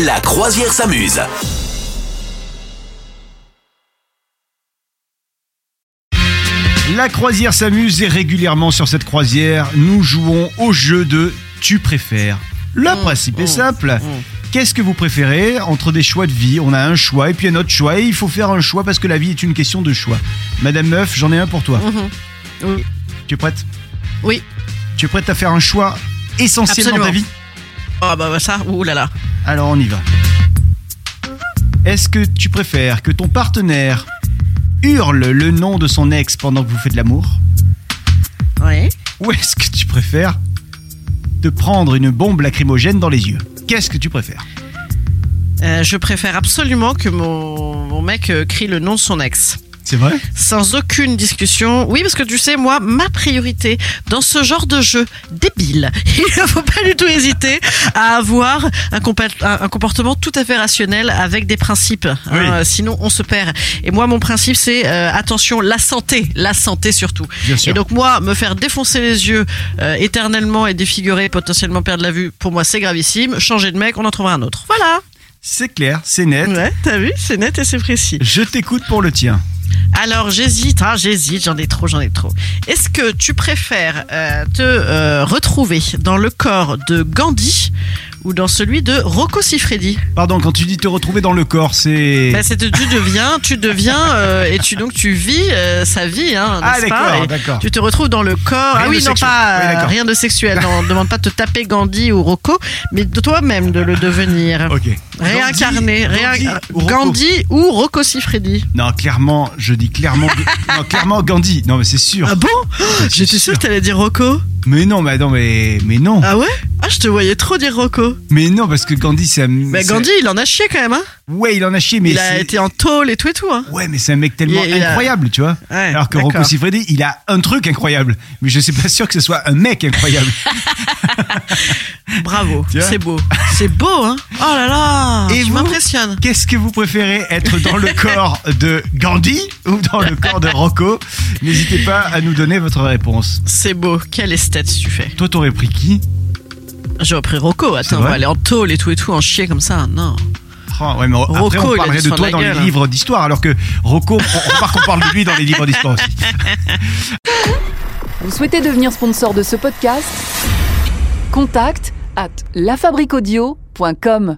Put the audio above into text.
La croisière s'amuse. La croisière s'amuse et régulièrement sur cette croisière, nous jouons au jeu de tu préfères. Le principe est simple. Qu'est-ce que vous préférez entre des choix de vie? On a un choix et puis un autre choix et il faut faire un choix parce que la vie est une question de choix. Madame Meuf, j'en ai un pour toi. Oui. Tu es prête? Oui. Tu es prête à faire un choix essentiel dans ta Absolument. vie? Oh bah, bah ça, ouh là là. Alors on y va. Est-ce que tu préfères que ton partenaire hurle le nom de son ex pendant que vous faites de l'amour? Oui. Ou est-ce que tu préfères te prendre une bombe lacrymogène dans les yeux? Qu'est-ce que tu préfères? Euh, je préfère absolument que mon, mon mec euh, crie le nom de son ex. C'est vrai Sans aucune discussion. Oui, parce que tu sais, moi, ma priorité dans ce genre de jeu débile, il ne faut pas du tout hésiter à avoir un, comportement tout à fait rationnel avec des principes. hein, Oui. sinon, on se perd. Et moi, mon principe, c'est euh, attention, la santé. La santé surtout. Bien sûr. Et donc, moi, me faire défoncer les yeux euh, éternellement et défigurer, potentiellement perdre la vue, pour moi, c'est gravissime. Changer de mec, on en trouvera un autre. Voilà. C'est clair, c'est net. Ouais, t'as vu C'est net et c'est précis. Je t'écoute pour le tien. Alors j'hésite, hein, j'hésite, j'en ai trop, j'en ai trop. Est-ce que tu préfères euh, te euh, retrouver dans le corps de Gandhi ou dans celui de Rocco Siffredi Pardon, quand tu dis te retrouver dans le corps, c'est... bah, c'est tu deviens, tu deviens euh, et tu donc tu vis euh, sa vie, hein, Ah, n'est-ce d'accord, d'accord. Tu te retrouves dans le corps. Rien ah oui, non sexuel. pas Oui, rien de sexuel. Non, on ne demande pas de te taper Gandhi ou Rocco, mais de toi-même de le devenir. Ok. Réincarné, Gandhi, réin- Gandhi ou Rocco Gandhi ou Rocco Siffredi. Non, clairement, je dis clairement... non, clairement Gandhi. Non, mais c'est sûr. Ah bon? J'étais sûr que t'allais dire Rocco. Mais non, mais non, mais, mais non. Ah ouais? Ah, je te voyais trop dire Rocco. Mais non, parce que Gandhi, c'est un... Mais c'est- Gandhi, il en a chié quand même, hein Ouais, il en a chié, mais Il a c'est- été en tôle et tout et tout, hein Ouais, mais c'est un mec tellement Il- il a- incroyable, tu vois. Ouais, Alors que d'accord. Rocco Siffredi, il a un truc incroyable. Mais je suis pas sûr que ce soit un mec incroyable. Bravo, Tu vois c'est beau. C'est beau, hein Oh là là vous m'impressionnes. Qu'est-ce que vous préférez être dans le corps de Gandhi ou dans le corps de Rocco? N'hésitez pas à nous donner votre réponse. C'est beau. Quelle esthète tu fais Toi, t'aurais pris qui? J'aurais pris Rocco. Attends, on va aller en tôle et tout et tout, en chier comme ça. Non. Oh, ouais, mais après, Rocco, on il a parlerait de toi dans les livres d'histoire, alors que Rocco, on remarque qu'on parle de lui dans les livres d'histoire aussi. Vous souhaitez devenir sponsor de ce podcast? Contact à lafabriquaudio.com.